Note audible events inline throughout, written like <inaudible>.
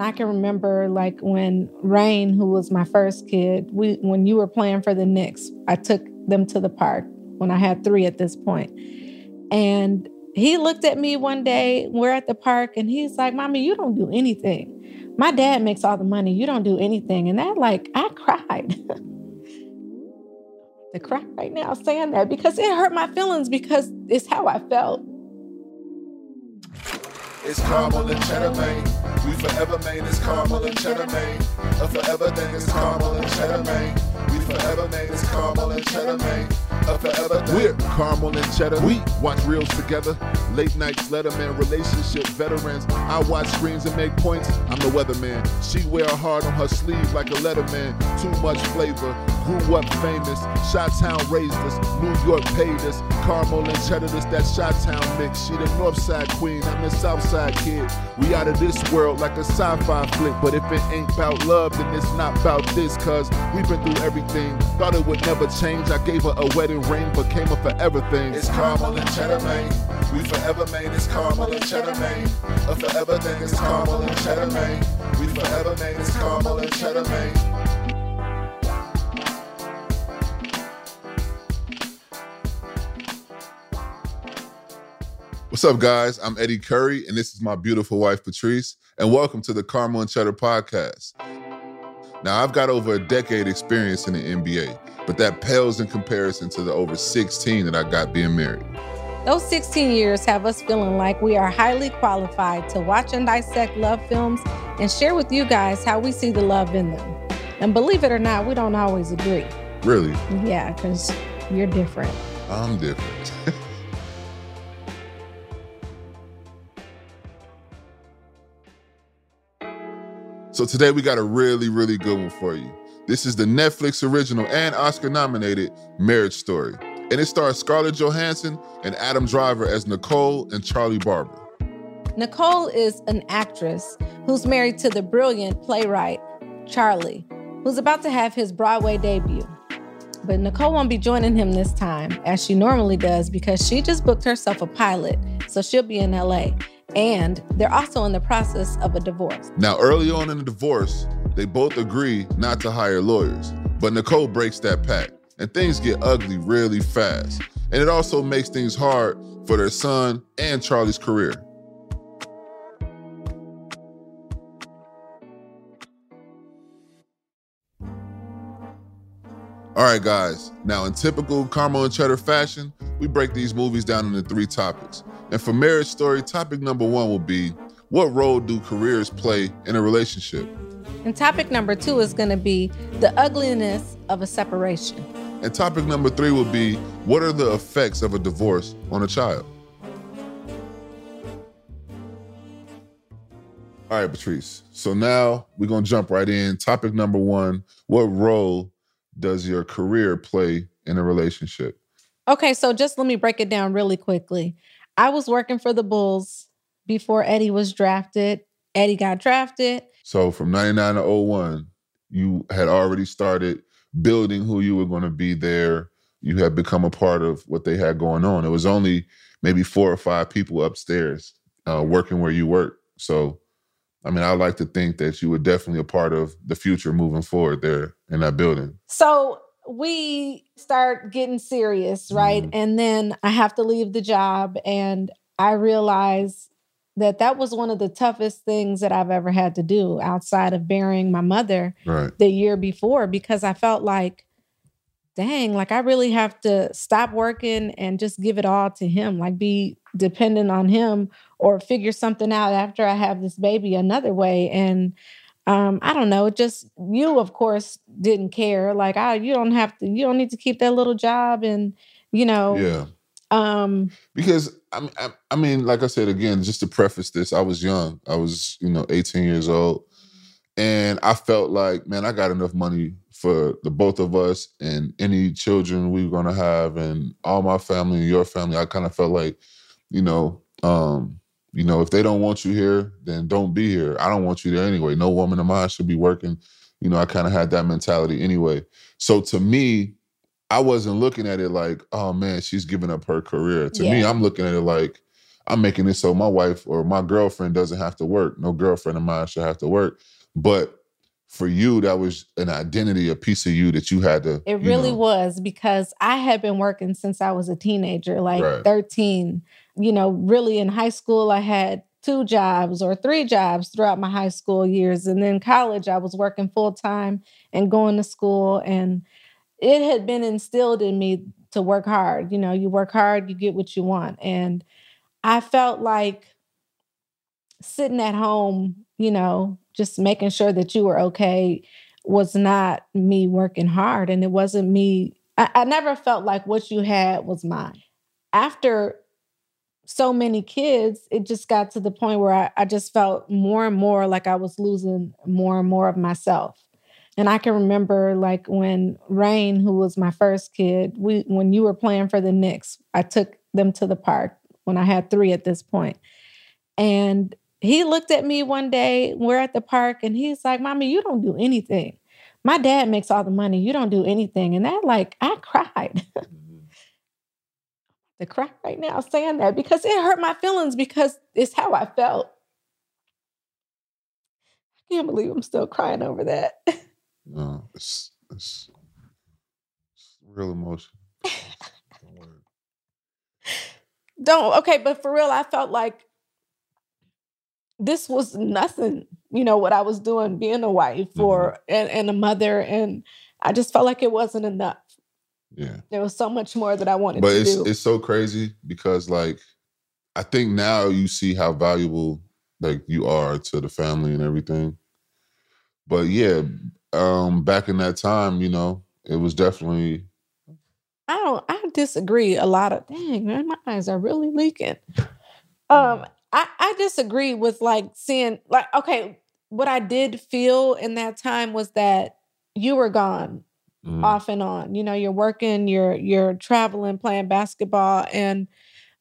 I can remember like when Rain, who was my first kid, we when you were playing for the Knicks, I took them to the park when I had three at this point. And he looked at me one day, we're at the park, and he's like, Mommy, you don't do anything. My dad makes all the money. You don't do anything. And that, like, I cried. <laughs> to cry right now saying that because it hurt my feelings because it's how I felt. It's caramel and cheddar, man. We forever, man. It's caramel and cheddar, man. A forever thing is caramel and cheddar, man. We forever, man. It's caramel and cheddar, man. A forever thing. We're caramel and cheddar. We watch reels together. Late nights, letterman, relationship veterans. I watch screens and make points. I'm the weatherman. She wear a heart on her sleeve like a letterman. Too much flavor. Grew up famous. Shot Town raised us. New York paid us. Caramel and cheddar, this that Shot Town mix. She the North Side queen. I'm the South Side kid. We out of this world like a sci-fi flick. But if it ain't about love, then it's not about this. Cause we've been through everything. Thought it would never change. I gave her a wedding ring, became a forever thing. It's caramel and cheddar, man. We forever, man. It's caramel and cheddar, man. A forever thing is caramel and cheddar, man. We forever, man. It's caramel and cheddar, man. What's up, guys? I'm Eddy Curry, and this is my beautiful wife, Patrice, and welcome to the Caramel and Cheddar podcast. Now, I've got over a decade experience in the NBA, but that pales in comparison to the over 16 that I got being married. Those 16 years have us feeling like we are highly qualified to watch and dissect love films and share with you guys how we see the love in them. And believe it or not, we don't always agree. Really, Yeah, because you're different. I'm different. <laughs> so today we got a really, really good one for you. This is the Netflix original and Oscar nominated Marriage Story. And it stars Scarlett Johansson and Adam Driver as Nicole and Charlie Barber. Nicole is an actress who's married to the brilliant playwright Charlie, who's about to have his Broadway debut. But Nicole won't be joining him this time, as she normally does, because she just booked herself a pilot, so she'll be in LA. And they're also in the process of a divorce. Now, early on in the divorce, they both agree not to hire lawyers, but Nicole breaks that pact, and things get ugly really fast. And it also makes things hard for their son and Charlie's career. All right, guys. Now, in typical Caramel and Cheddar fashion, we break these movies down into three topics. And for Marriage Story, topic number one will be what role do careers play in a relationship? And topic number two is going to be the ugliness of a separation. And topic number three will be what are the effects of a divorce on a child? All right, Patrice. So now we're going to jump right in. Topic number one What role does your career play in a relationship? Okay, so just let me break it down really quickly. I was working for the Bulls before Eddy was drafted. Eddy got drafted. So from 99 to 01, you had already started building who you were going to be there. You had become a part of what they had going on. It was only maybe four or five people upstairs uh, working where you work. So, I mean, I like to think that you were definitely a part of the future moving forward there in that building. So we start getting serious, right? Mhm. And then I have to leave the job. And I realize that that was one of the toughest things that I've ever had to do outside of burying my mother Right. the year before because I felt like, dang, like I really have to stop working and just give it all to him, like be dependent on him or figure something out after I have this baby another way. And um, I don't know, it just you, of course, didn't care. Like, I you don't have to, you don't need to keep that little job and you know, Yeah. um, Because I mean, I, I mean, like I said again, just to preface this, I was young. I was, you know, 18 years old, and I felt like, man, I got enough money for the both of us and any children we were gonna have, and all my family and your family. I kind of felt like, you know, um, you know, if they don't want you here, then don't be here. I don't want you there anyway. No woman of mine should be working. You know, I kind of had that mentality anyway. So to me, I wasn't looking at it like, oh man, she's giving up her career. To me, I'm looking at it like, I'm making it so my wife or my girlfriend doesn't have to work. No girlfriend of mine should have to work. But for you, that was an identity, a piece of you that you had to. It you really know- was because I had been working since I was a teenager, like Right. 13. You know, really in high school, I had two jobs or three jobs throughout my high school years. And then college, I was working full time and going to school. And it had been instilled in me to work hard. You know, you work hard, you get what you want. And I felt like sitting at home, you know, just making sure that you were okay was not me working hard. And it wasn't me, I, I never felt like what you had was mine. After so many kids, it just got to the point where I, I just felt more and more like I was losing more and more of myself. And I can remember like when Rain, who was my first kid, we when you were playing for the Knicks, I took them to the park when I had three at this point. And he looked at me one day, we're at the park, and he's like, Mommy, you don't do anything. My dad makes all the money. You don't do anything. And that, like, I cried. <laughs> Mm-hmm. to cry right now saying that because it hurt my feelings because it's how I felt. I can't believe I'm still crying over that. No, it's, it's, it's real emotion. <laughs> Don't. Don't okay, but for real, I felt like this was nothing, you know, what I was doing, being a wife or and, and a mother, and I just felt like it wasn't enough. Yeah. There was so much more that I wanted but to it's do. it's so crazy because like I think now you see how valuable like you are to the family and everything. But yeah, um back in that time, you know, it was definitely I don't I disagree a lot of dang man, my eyes are really leaking. Um I, disagree with like seeing like okay, what I did feel in that time was that you were gone mm, off and on. You know, you're working, you're you're traveling, playing basketball, and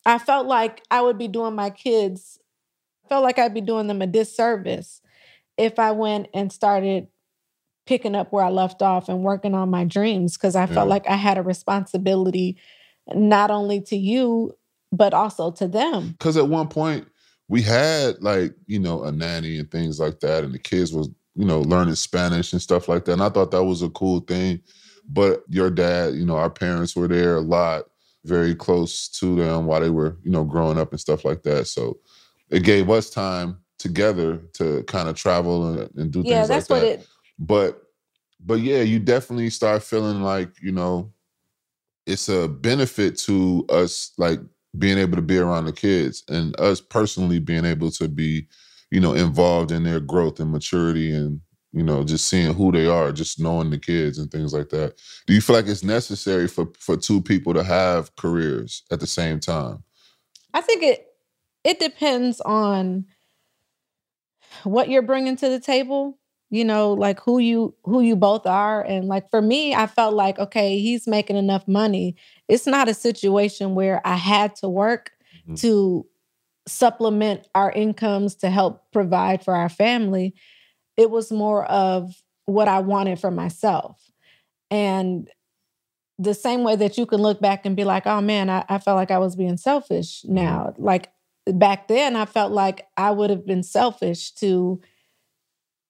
I felt like I would be doing my kids, felt like I'd be doing them a disservice if I went and started picking up where I left off and working on my dreams because I felt Yeah. like I had a responsibility not only to you but also to them. Because at one point we had like you know a nanny and things like that, and the kids was you know learning Spanish and stuff like that. And I thought that was a cool thing. But your dad, you know, our parents were there a lot, very close to them while they were you know growing up and stuff like that. So it gave us time together to kind of travel and, and do Yeah, things that's like what that it but but yeah you definitely start feeling like you know it's a benefit to us like being able to be around the kids and us personally being able to be you know involved in their growth and maturity and you know just seeing who they are just knowing the kids and things like that do you feel like it's necessary for for two people to have careers at the same time I think it it depends on what you're bringing to the table. You know, like who you who you both are, and like for me, I felt like okay, he's making enough money. It's not a situation where I had to work Mhm. to supplement our incomes to help provide for our family. It was more of what I wanted for myself, and the same way that you can look back and be like, oh man, I, I felt like I was being selfish now. Like back then, I felt like I would have been selfish to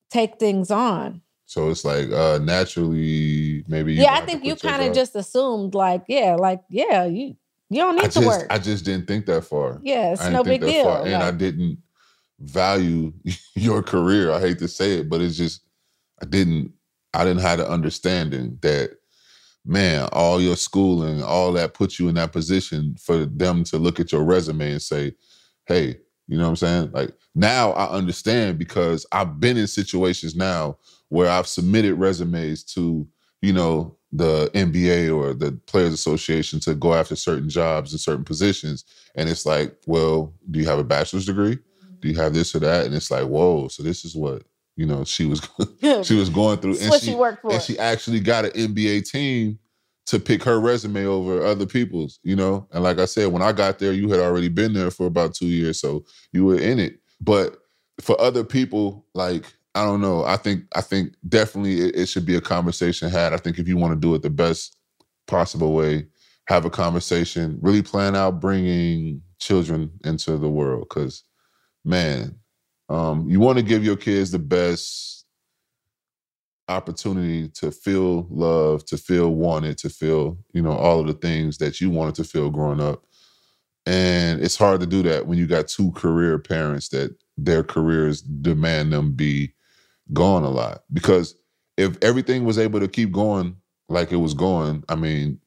take things on. so it's like uh naturally maybe yeah, I think you kind of just assumed like, yeah, like, yeah, you you don't need I to just work. I just didn't think that far. yeah, it's no big deal. far, and I didn't value <laughs> your career. I hate to say it, but it's just I didn't I didn't have the understanding that man, all your schooling, all that puts you in that position for them to look at your resume and say, "Hey, you know what I'm saying?" Like now I understand because I've been in situations now where I've submitted resumes to, you know, the NBA or the Players Association to go after certain jobs and certain positions. And it's like, well, do you have a bachelor's degree? Do you have this or that? And it's like, whoa, so this is what, you know, she was <laughs> <laughs> she was going through. And she, she worked for. and she actually got an NBA team to pick her resume over other people's, you know? And like I said, when I got there, you had already been there for about two years. So you were in it. But for other people, like, I don't know. I think I think definitely it, it should be a conversation had. I think if you want to do it the best possible way, have a conversation, really plan out bringing children into the world because man um, you want to give your kids the best opportunity to feel love to feel wanted to feel you know all of the things that you wanted to feel growing up and it's hard to do that when you got two career parents that their careers demand them be gone a lot because if everything was able to keep going like it was going i mean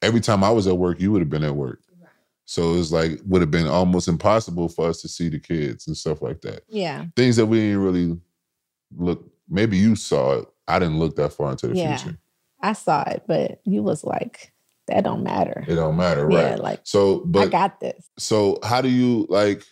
every time i was at work you would have been at work so it's like would have been almost impossible for us to see the kids and stuff like that. Yeah. Things that we didn't really look. Maybe you saw it. I didn't look that far into the Yeah. future. I saw it, but you was like, that don't matter. It don't matter, Yeah, right? like, so, but I got this. so how do you like?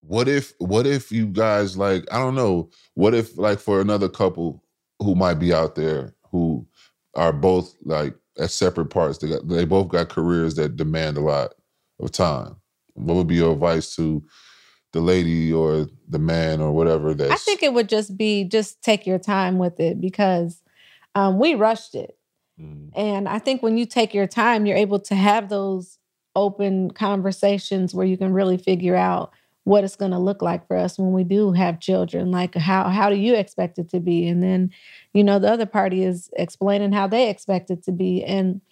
What if? What if you guys like? I don't know. What if like for another couple who might be out there who are both like at separate parts. They got, they both got careers that demand a lot of time. What would be your advice to the lady or the man or whatever that's I think it would just be just take your time with it because um, we rushed it. Mm, And I think when you take your time, you're able to have those open conversations where you can really figure out what it's going to look like for us when we do have children. Like how how do you expect it to be? And then, you know, the other party is explaining how they expect it to be and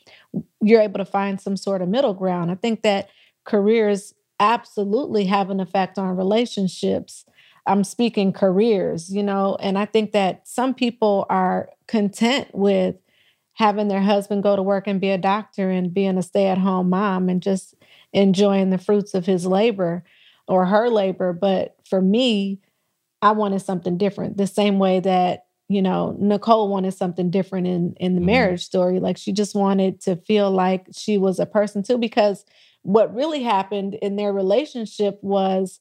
you're able to find some sort of middle ground. I think that careers absolutely have an effect on relationships. I'm speaking careers, you know, and I think that some people are content with having their husband go to work and be a doctor and being a stay at home mom and just enjoying the fruits of his labor or her labor. But for me, I wanted something different, the same way that, you know, Nicole wanted something different in, in the Mhm. marriage story. Like she just wanted to feel like she was a person too, because what really happened in their relationship was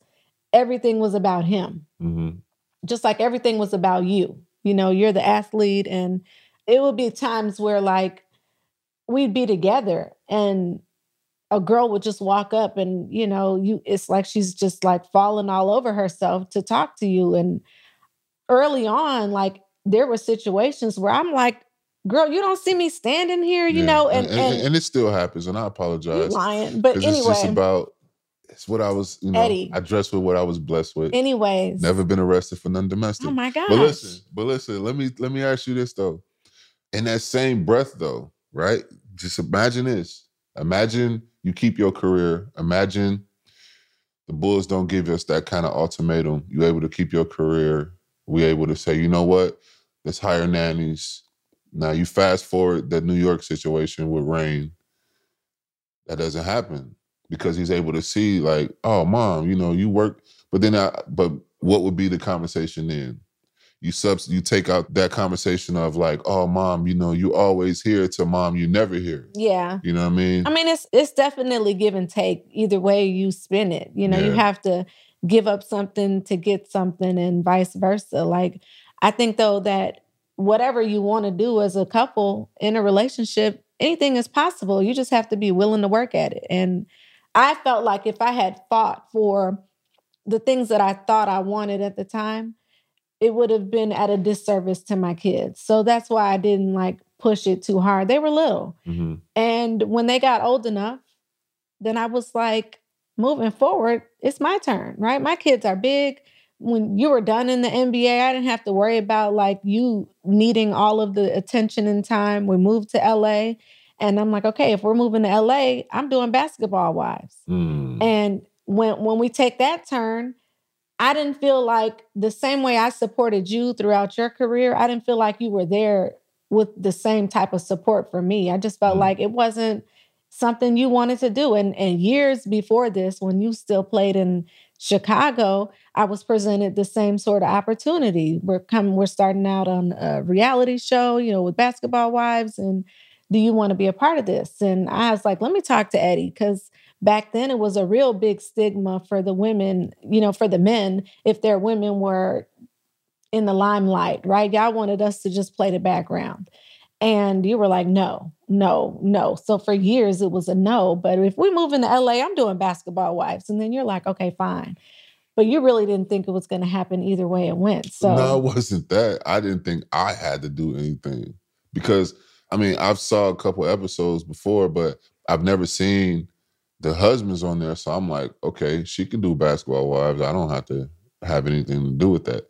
everything was about him mhm. just like everything was about you. You know, you're the athlete, and it would be times where like we'd be together and a girl would just walk up and you know you it's like she's just like falling all over herself to talk to you and early on like there were situations where i'm like girl you don't see me standing here you Yeah. know and, and, and, and it still happens, and I apologize. lying but 'cause it's just about it's what I was, you know, Eddy. I dressed with what I was blessed with. anyways Never been arrested for non-domestic. oh my god. But listen, but listen, let me let me ask you this though. In that same breath though, right? Just imagine this. Imagine you keep your career. Imagine the Bulls don't give us that kind of ultimatum. You're able to keep your career. We're able to say, you know what? Let's hire nannies. Now you fast forward the New York situation with Rain. That doesn't happen because he's able to see, like, oh, mom, you know, you work. But then, I, but what would be the conversation then? You subs, you take out that conversation of like, oh, mom, you know, you always here to mom, you never here. yeah You know what I mean? I mean, it's it's definitely give and take either way you spin it. You know, you have to give up something to get something and vice versa. Like I think though that whatever you want to do as a couple in a relationship, anything is possible. You just have to be willing to work at it. And I felt like if I had fought for the things that I thought I wanted at the time, it would have been at a disservice to my kids. So that's why I didn't like push it too hard. They were little. Mhm. And when they got old enough, then I was like, moving forward, it's my turn, right? My kids are big. When you were done in the NBA, I didn't have to worry about like you needing all of the attention and time. We moved to LA. And I'm like, okay, if we're moving to LA, I'm doing basketball wives. Mm. And when when we take that turn, I didn't feel like the same way I supported you throughout your career, I didn't feel like you were there with the same type of support for me. I just felt Mm. like it wasn't something you wanted to do. And and years before this, when you still played in Chicago, I was presented the same sort of opportunity. We're coming, we're starting out on a reality show, you know, with basketball wives. And do you want to be a part of this? And I was like, let me talk to Eddy because back then it was a real big stigma for the women, you know, for the men, if their women were in the limelight, right? Y'all wanted us to just play the background. And you were like, no, no, no. So for years it was a no. But if we move into LA, I'm doing basketball wives. And then you're like, okay, fine. But you really didn't think it was going to happen either way it went. So no, it wasn't that. I didn't think I had to do anything because I mean I've saw a couple episodes before, but I've never seen the husband's on there. So I'm like, okay, she can do basketball wives. I don't have to have anything to do with that.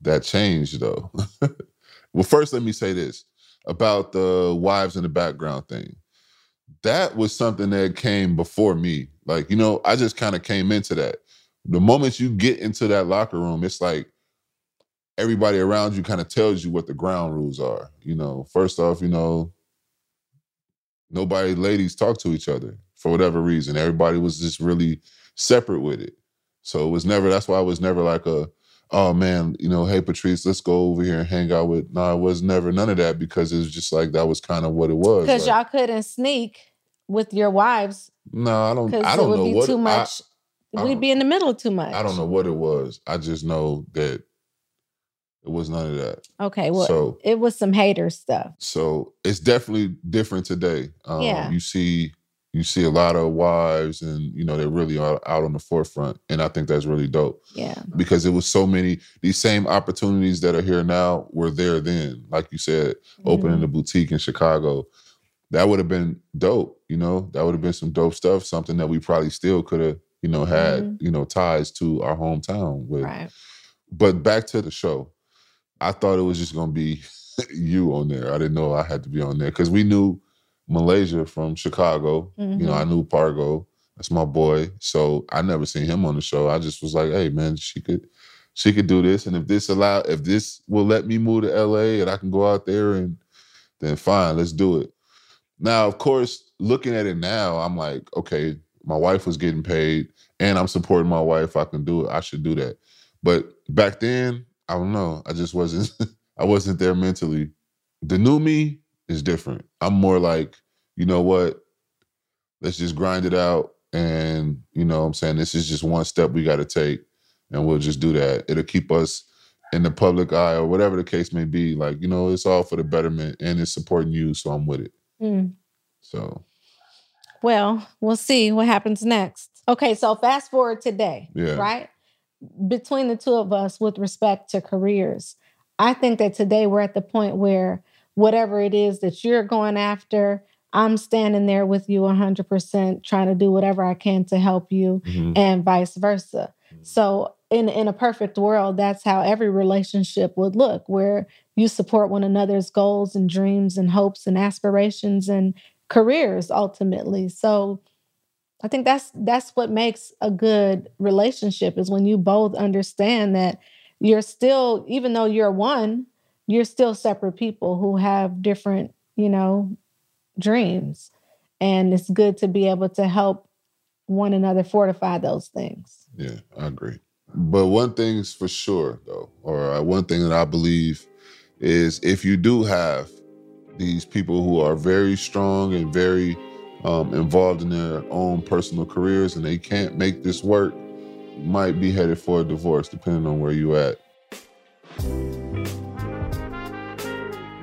That changed though. <laughs> well, first let me say this about the wives in the background thing. That was something that came before me. Like, you know, I just kind of came into that. The moment you get into that locker room, it's like everybody around you kind of tells you what the ground rules are. You know, first off, you know, nobody, ladies talk to each other for whatever reason. Everybody was just really separate with it. So it was never, that's why I was never like a, oh man, you know, hey Patrice, let's go over here and hang out with. No, it was never none of that because it was just like that was kind of what it was. Because like, y'all couldn't sneak with your wives. No, I don't. I don't would know be what too I- much. We'd be in the middle too much. I don't know what it was. I just know that it was none of that. Okay, well, so it was some hater stuff. so it's definitely different today. Um, Yeah. You see, you see a lot of wives, and you know they're really out, out on the forefront, and I think that's really dope Yeah. because it was so many these same opportunities that are here now were there then. Like you said, opening Mhm. the boutique in Chicago, that would have been dope. You know, that would have been some dope stuff. Something that we probably still could have, you know, had Mhm. you know ties to our hometown with. Right. But back to the show, I thought it was just gonna be <laughs> you on there. I didn't know I had to be on there because we knew Malaysia from Chicago. You know. I knew Pargo. That's my boy. So I never seen him on the show. I just was like, hey man, she could she could do this. And if this allow if this will let me move to LA and I can go out there and then fine, let's do it. Now, of course, looking at it now, I'm like, okay, my wife was getting paid and I'm supporting my wife. I can do it. I should do that. But back then, I don't know. I just wasn't <laughs> I wasn't there mentally. The new me is different. I'm more like, you know what? Let's just grind it out. And you know what I'm saying this is just one step we gotta take. And we'll just do that. It'll keep us in the public eye or whatever the case may be. Like, you know, it's all for the betterment and it's supporting you. So I'm with it. Mm. So Well, we'll see what happens next. Okay, so fast forward today, Yeah. right? Between the two of us with respect to careers, I think that today we're at the point where whatever it is that you're going after, I'm standing there with you 100%, trying to do whatever I can to help you, mhm. and vice versa. So, in, in a perfect world, that's how every relationship would look, where you support one another's goals and dreams and hopes and aspirations and careers ultimately. So I think that's that's what makes a good relationship is when you both understand that you're still even though you're one, you're still separate people who have different, you know, dreams. And it's good to be able to help one another fortify those things. Yeah, I agree. But one thing's for sure, though, or uh, one thing that I believe is if you do have these people who are very strong and very um, involved in their own personal careers and they can't make this work, might be headed for a divorce, depending on where you're at.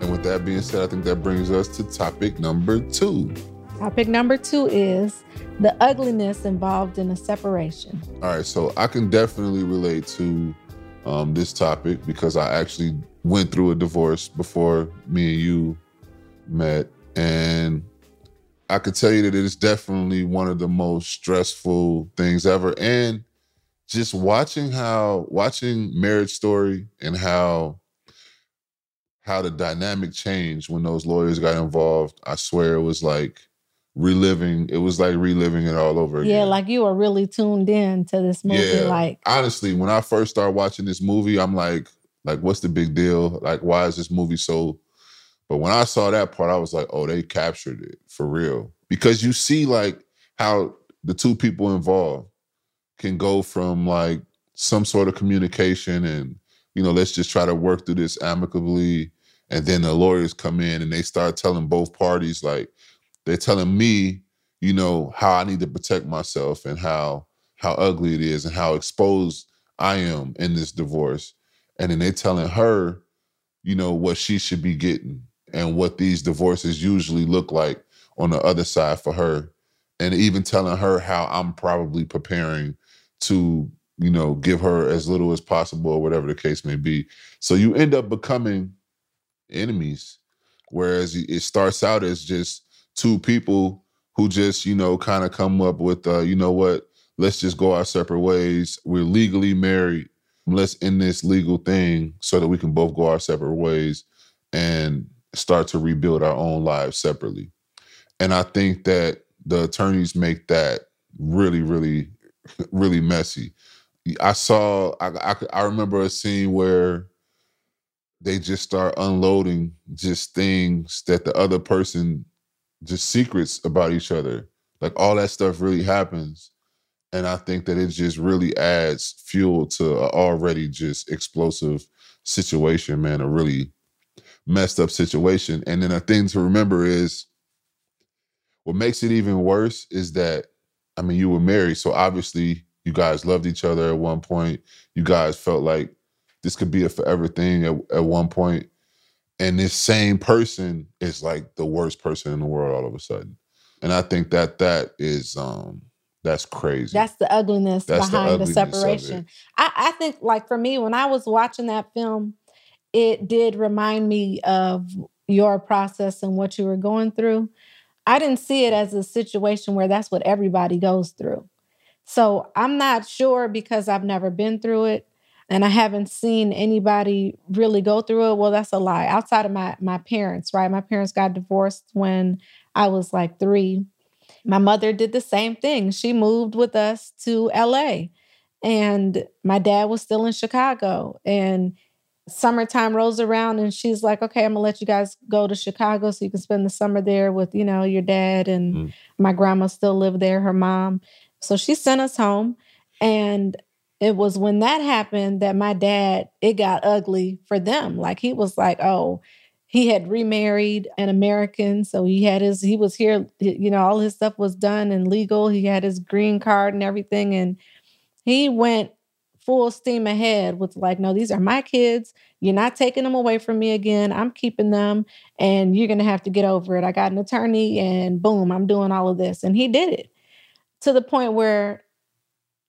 And with that being said, I think that brings us to topic number two. Topic number two is the ugliness involved in a separation. All right, so I can definitely relate to um, this topic because I actually went through a divorce before me and you met, and I could tell you that it is definitely one of the most stressful things ever. And just watching how watching Marriage Story and how how the dynamic changed when those lawyers got involved, I swear it was like reliving. It was like reliving it all over again. Yeah, like you were really tuned in to this movie. Yeah. Like, honestly, when I first started watching this movie, I'm like, like, what's the big deal? Like, why is this movie so? But when I saw that part, I was like, oh, they captured it for real. Because you see, like, how the two people involved can go from like some sort of communication and, you know, let's just try to work through this amicably. And then the lawyers come in and they start telling both parties, like, they're telling me, you know, how I need to protect myself and how how ugly it is and how exposed I am in this divorce. And then they're telling her, you know, what she should be getting and what these divorces usually look like on the other side for her. And even telling her how I'm probably preparing to, you know, give her as little as possible or whatever the case may be. So you end up becoming enemies. Whereas it starts out as just two people who just, you know, kind of come up with, uh, you know what, let's just go our separate ways. We're legally married. Let's end this legal thing so that we can both go our separate ways and start to rebuild our own lives separately. And I think that the attorneys make that really, really, <laughs> really messy. I saw, I, I, I remember a scene where they just start unloading just things that the other person, just secrets about each other. Like all that stuff really happens. And I think that it just really adds fuel to an already just explosive situation, man, a really messed up situation. And then a thing to remember is what makes it even worse is that, I mean, you were married. So obviously you guys loved each other at one point. You guys felt like this could be a forever thing at, at one point. And this same person is like the worst person in the world all of a sudden. And I think that that is um that's crazy. That's the ugliness That's the behind the, ugliness of separation. I, I think, like for me, when I was watching that film, it did remind me of your process and what you were going through. I didn't see it as a situation where that's what everybody goes through. So I'm not sure because I've never been through it and I haven't seen anybody really go through it. Well, that's a lie. Outside of my my parents, right? My parents got divorced when I was like 3. My mother did the same thing. She moved with us to LA. And my dad was still in Chicago. And summertime rolls around and she's like, okay, I'm gonna let you guys go to Chicago so you can spend the summer there with, you know, your dad. And Mm. my grandma still lived there, her mom. So she sent us home. And it was when that happened that my dad, it got ugly for them. Like he was like, oh, he had remarried an American. So he had his, he was here, you know, all his stuff was done and legal. He had his green card and everything. And he went full steam ahead with like, no, these are my kids. You're not taking them away from me again. I'm keeping them and you're going to have to get over it. I got an attorney and boom, I'm doing all of this. And he did it to the point where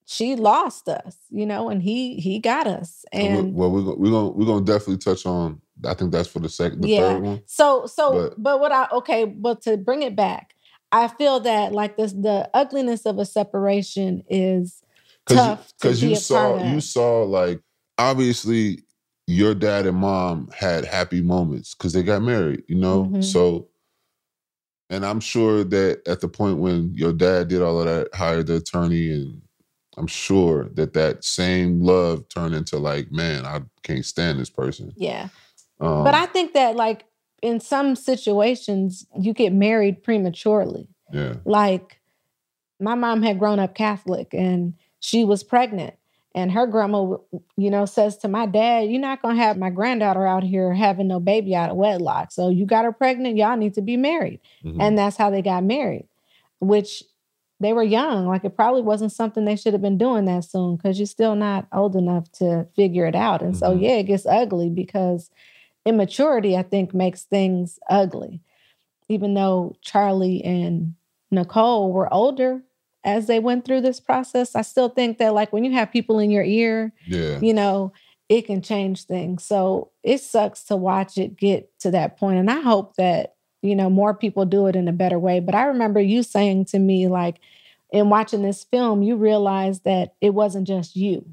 she lost us, you know, and he he got us. And we- And well, we're gonna we're gonna we're gonna definitely touch on. I think that's for the second, the Yeah. third one. So so but, But- what I okay, but to bring it back, I feel that like this the ugliness of a separation is tough to because be you saw you saw like obviously your dad and mom had happy moments because they got married. You know, Mhm. so. And I'm sure that at the point when your dad did all of that, hired the attorney, and I'm sure that that same love turned into like, man, I can't stand this person. yeah. Um, but I think that like in some situations you get married prematurely. yeah, Like my mom had grown up Catholic and she was pregnant. And her grandma, you know, says to my dad, You're not going to have my granddaughter out here having no baby out of wedlock. So you got her pregnant. Y'all need to be married. mhm. And that's how they got married, which they were young. Like it probably wasn't something they should have been doing that soon because you're still not old enough to figure it out. And so, Mhm. yeah, it gets ugly because immaturity, I think, makes things ugly. Even though Charlie and Nicole were older as they went through this process, I still think that, like, when you have people in your ear, yeah, you know, it can change things. So it sucks to watch it get to that point. And I hope that, you know, more people do it in a better way. But I remember you saying to me, like, in watching this film, you realized that it wasn't just you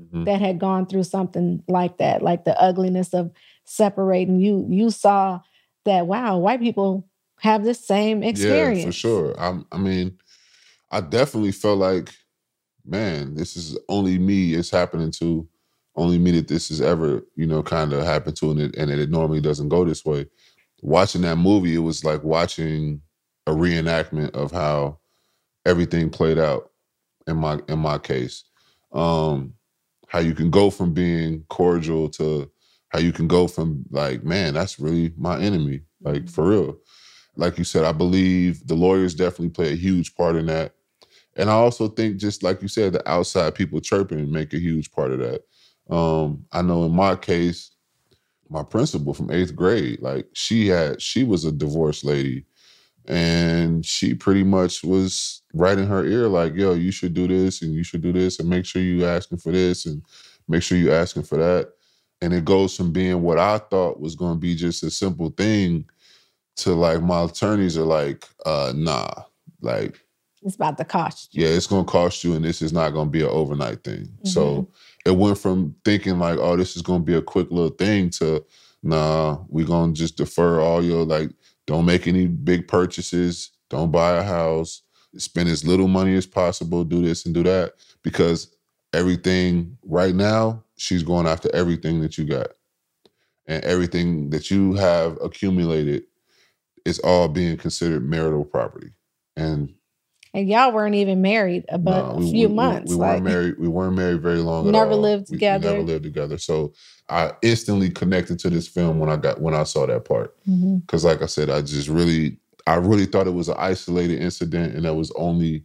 Mhm. that had gone through something like that, like the ugliness of separating. You you saw that, wow, white people have the same experience. Yeah, for sure. I, I mean, I definitely felt like, man, this is only me it's happening to, only me that this has ever, you know, kind of happened to, and it, and it normally doesn't go this way. Watching that movie, it was like watching a reenactment of how everything played out in my in my case. Um, how you can go from being cordial to how you can go from like, man, that's really my enemy, like for real like you said, I believe the lawyers definitely play a huge part in that. And I also think, just like you said, the outside people chirping make a huge part of that. Um, I know in my case, my principal from eighth grade, like she had, she was a divorced lady, and she pretty much was right in her ear, like, "Yo, you should do this, and you should do this, and make sure you asking for this, and make sure you asking for that." And it goes from being what I thought was going to be just a simple thing to like my attorneys are like, uh, nah, like It's about to cost you. yeah, it's gonna cost you, and this is not gonna be an overnight thing. So Mm-hmm. it went from thinking like, oh, this is gonna be a quick little thing to nah, we gonna just defer all your like, don't make any big purchases, don't buy a house, spend as little money as possible, do this and do that. Because everything right now, she's going after everything that you got. And everything that you have accumulated is all being considered marital property. And And y'all weren't even married about no, a few we- we- months. We, like, weren't married. We weren't married very long. Never all. lived We- we together. never lived together. So I instantly connected to this film when I got when I saw that part. Mm-hmm. Because, like I said, I just really, I really thought it was an isolated incident, and that was only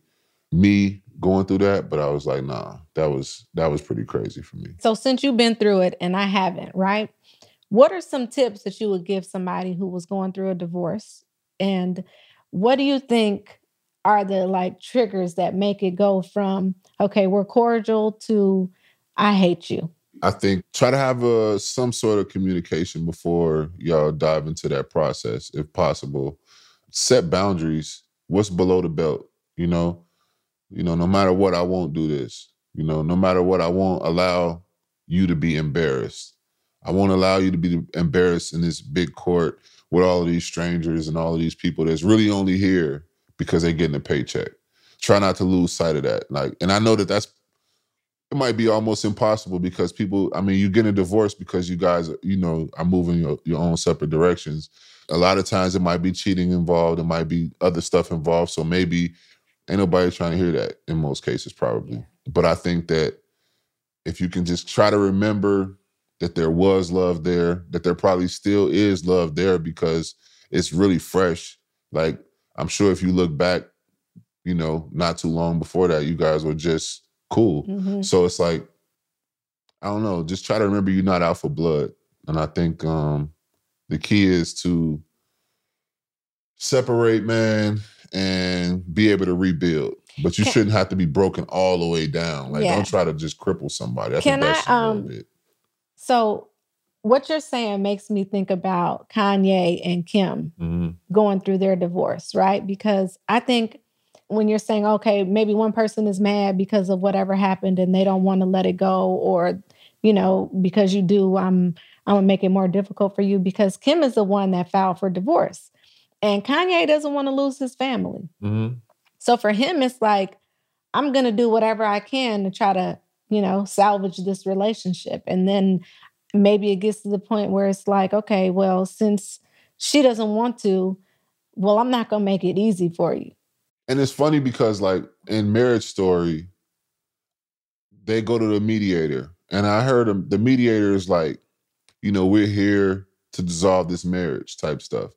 me going through that. But I was like, nah, that was that was pretty crazy for me. So since you've been through it and I haven't, right? What are some tips that you would give somebody who was going through a divorce? And what do you think are the like triggers that make it go from okay, we're cordial to I hate you? I think try to have a some sort of communication before y'all dive into that process, if possible. Set boundaries. What's below the belt? You know, you know, no matter what, I won't do this. You know, no matter what, I won't allow you to be embarrassed. I won't allow you to be embarrassed in this big court with all of these strangers and all of these people that's really only here because they're getting a paycheck. Try not to lose sight of that. Like, and I know that that's it might be almost impossible because people i mean you get a divorce because you guys you know are moving your, your own separate directions. A lot of times it might be cheating involved. It might be other stuff involved. So maybe ain't nobody trying to hear that in most cases probably. But i think that if you can just try to remember that there was love there that there probably still is love there because it's really fresh. Like i'm sure if you look back you know not too long before that you guys were just cool Mhm. so it's like, I don't know, just try to remember you're not out for blood. And I think um the key is to separate, man, and be able to rebuild. But you Can- shouldn't have to be broken all the way down. Like, Yeah. don't try to just cripple somebody. I Can I, that's um. So what you're saying makes me think about Kanye and Kim Mhm. going through their divorce, right? Because I think when you're saying, okay, maybe one person is mad because of whatever happened and they don't want to let it go, or, you know, because you do, I'm I'm gonna make it more difficult for you because Kim is the one that filed for divorce. And Kanye doesn't want to lose his family. Mhm. So for him, it's like, I'm gonna do whatever I can to try to, you know, salvage this relationship. And then maybe it gets to the point where it's like, okay, well, since she doesn't want to, well, I'm not gonna make it easy for you. And it's funny because, like, in Marriage Story, they go to the mediator. And I heard the mediator is like, you know, we're here to dissolve this marriage type stuff.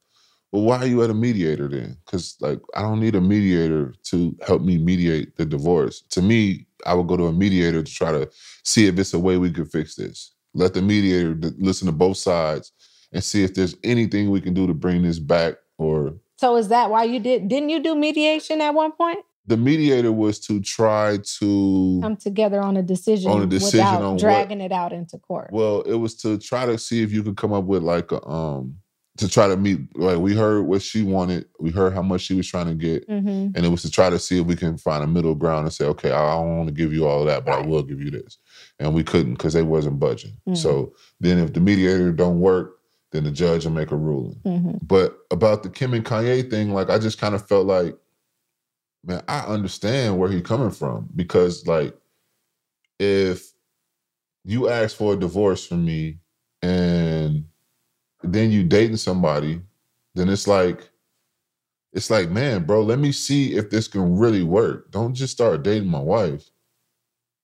Well, why are you at a mediator then? Because, like, I don't need a mediator to help me mediate the divorce. To me, I would go to a mediator to try to see if it's a way we could fix this. Let the mediator listen to both sides and see if there's anything we can do to bring this back or So is that why you did didn't you do mediation at one point? the mediator was to try to Come together on a decision, On a decision without on what- dragging it out into court. well it was to try to see if you could come up with like a um to try to meet like we heard what she wanted we heard how much she was trying to get Mhm. and it was to try to see if we can find a middle ground and say okay i don't want to give you all of that but i will give you this and we couldn't because they wasn't budging Mhm. so then if the mediator don't work then the judge will make a ruling Mhm. But about the Kim and Kanye thing, like I just kind of felt like, man, I understand where he's coming from because, like, if you ask for a divorce from me and then you dating somebody, then it's like, it's like, man, bro, let me see if this can really work. Don't just start dating my wife.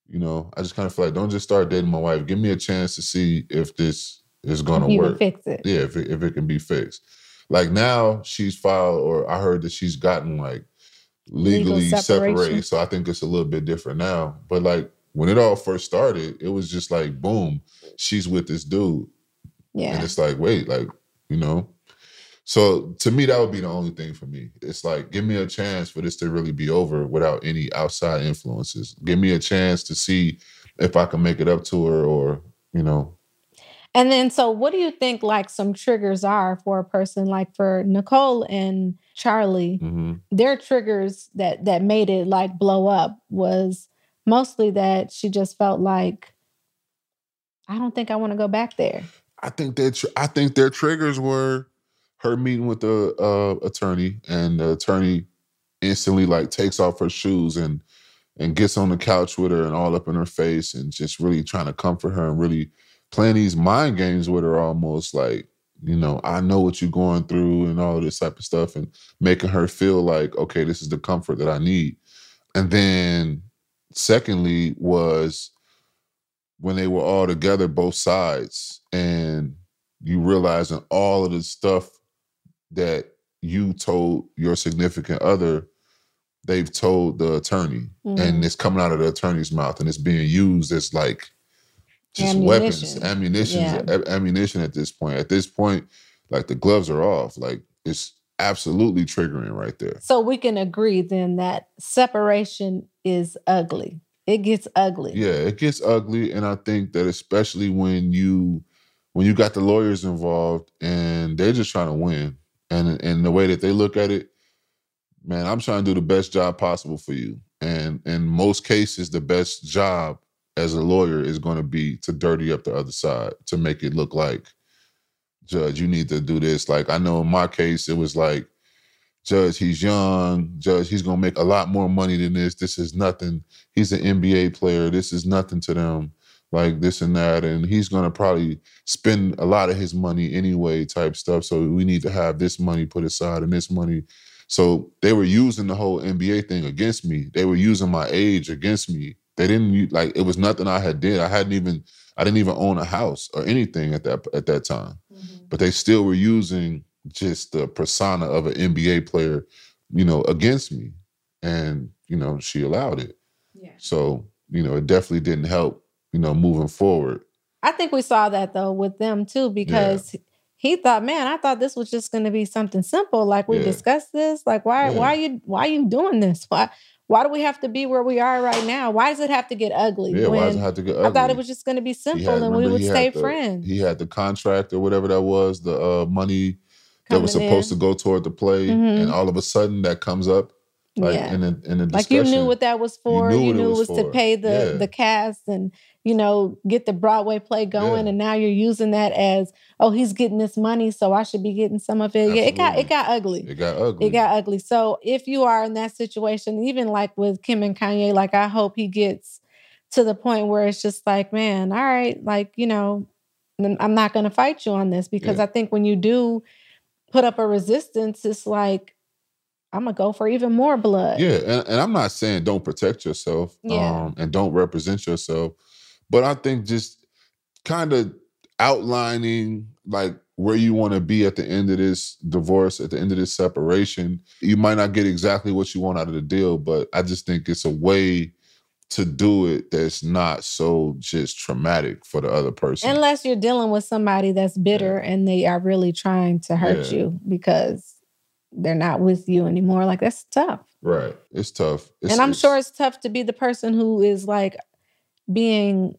You know, I just kind of feel like don't just start dating my wife. Give me a chance to see if this is gonna you work fix it. yeah, if it, if it can be fixed. Like now, she's filed, or I heard that she's gotten like legally separation. separated. So I think it's a little bit different now. But like when it all first started, it was just like boom, she's with this dude, Yeah. and it's like wait, like you know. So to me, that would be the only thing for me. It's like give me a chance for this to really be over without any outside influences. Give me a chance to see if I can make it up to her, or you know, And then, so what do you think like some triggers are for a person like for Nicole and Charlie? hmm Their triggers that that made it like blow up was mostly that she just felt like, I don't think I want to go back there. I think that I think their triggers were her meeting with the uh, attorney, and the attorney instantly like takes off her shoes and and gets on the couch with her and all up in her face and just really trying to comfort her and really playing these mind games with her almost like you know I know what you're going through and all of this type of stuff and making her feel like okay this is the comfort that I need. And then secondly was when they were all together, both sides, and you realizing all of the stuff that you told your significant other, they've told the attorney, Mhm. and it's coming out of the attorney's mouth, and it's being used as like just weapons, Ammunition. ammunition, Yeah. ammunition. At this point, at this point, like the gloves are off. Like it's absolutely triggering right there. So we can agree then that separation is ugly. It gets ugly. Yeah, it gets ugly, and I think that especially when you when you got the lawyers involved and they're just trying to win, and and the way that they look at it, man, I'm trying to do the best job possible for you, and in most cases, the best job as a lawyer is going to be to dirty up the other side to make it look like, Judge, you need to do this. Like I know in my case, it was like. Judge, he's young. Judge, he's gonna make a lot more money than this. This is nothing he's an NBA player. This is nothing to them, like this and that. And he's gonna probably spend a lot of his money anyway, type stuff. So we need to have this money put aside and this money. So they were using the whole NBA thing against me. They were using my age against me. They didn't like it was nothing I had did. I hadn't even I didn't even own a house or anything at that at that time. Mm-hmm. But they still were using just the persona of an NBA player, you know, against me. And, you know, she allowed it. Yeah. So, you know, it definitely didn't help, you know, moving forward. I think we saw that though with them too, because he thought, man, I thought this was just going to be something simple. Like we Yeah. discussed this. Like why, Yeah. why are you, why are you doing this? Why, why do we have to be where we are right now? Why does it have to get ugly? Yeah, why does it have to get ugly? I thought it was just going to be simple had- and we would stay the- friends. He had the contract or whatever that was, the uh, money that was supposed in. to go toward the play, Mhm. and all of a sudden that comes up, like yeah. in a in a discussion. like you knew what that was for. knew You what it knew, was it was to pay the Yeah. the cast and you know get the Broadway play going. Yeah. And now you're using that as oh he's getting this money, so I should be getting some of it. Yeah, it got it got ugly. It got ugly. It got ugly. So if you are in that situation, even like with Kim and Kanye, like I hope he gets to the point where it's just like, man, all right, like you know, I'm not going to fight you on this because Yeah. I think when you do put up a resistance, it's like I'm gonna go for even more blood. Yeah, and, and I'm not saying don't protect yourself Yeah. um, and don't represent yourself, but I think just kind of outlining like where you want to be at the end of this divorce, at the end of this separation. You might not get exactly what you want out of the deal, but I just think it's a way to do it that's not so just traumatic for the other person. Unless you're dealing with somebody that's bitter and they are really trying to hurt Yeah. you because they're not with you anymore. Like that's tough. right. It's tough. It's, and I'm it's- sure it's tough to be the person who is like being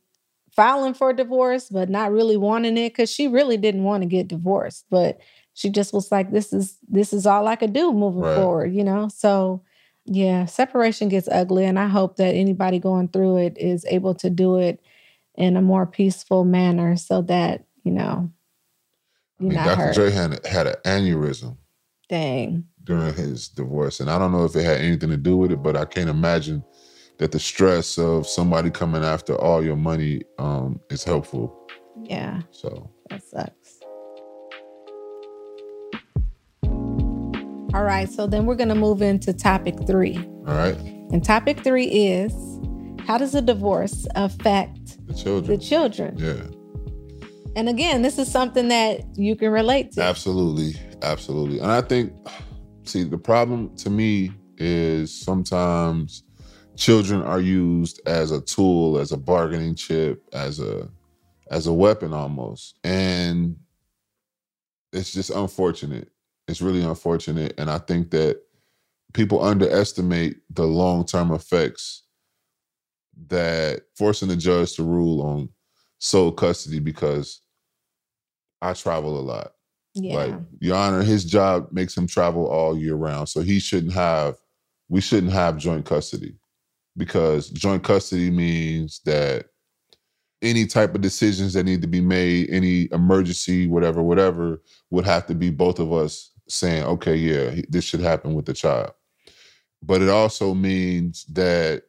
filing for divorce, but not really wanting it because she really didn't want to get divorced, but she just was like, "This is this is all I could do moving Right. forward," you know. So, yeah, separation gets ugly, and I hope that anybody going through it is able to do it in a more peaceful manner, so that you know I you're mean, not Dr. hurt. Dre had, had an aneurysm. Dang. during his divorce. And I don't know if it had anything to do with it, but I can't imagine that the stress of somebody coming after all your money um, is helpful. Yeah, So that sucks. All right, so then we're going to move into topic three. all right, And topic three is how does a divorce affect the children? the children. children? Yeah, And again, this is something that you can relate to. absolutely, absolutely. And I think, see, the problem to me is sometimes children are used as a tool, as a bargaining chip, as a as a weapon almost, and it's just unfortunate. It's really unfortunate, and I think that people underestimate the long term effects that forcing the judge to rule on sole custody because I travel a lot. Yeah. Like Your Honor, his job makes him travel all year round. So he shouldn't have, we shouldn't have joint custody because joint custody means that any type of decisions that need to be made, any emergency, whatever, whatever, would have to be both of us saying, okay, yeah, this should happen with the child. But it also means that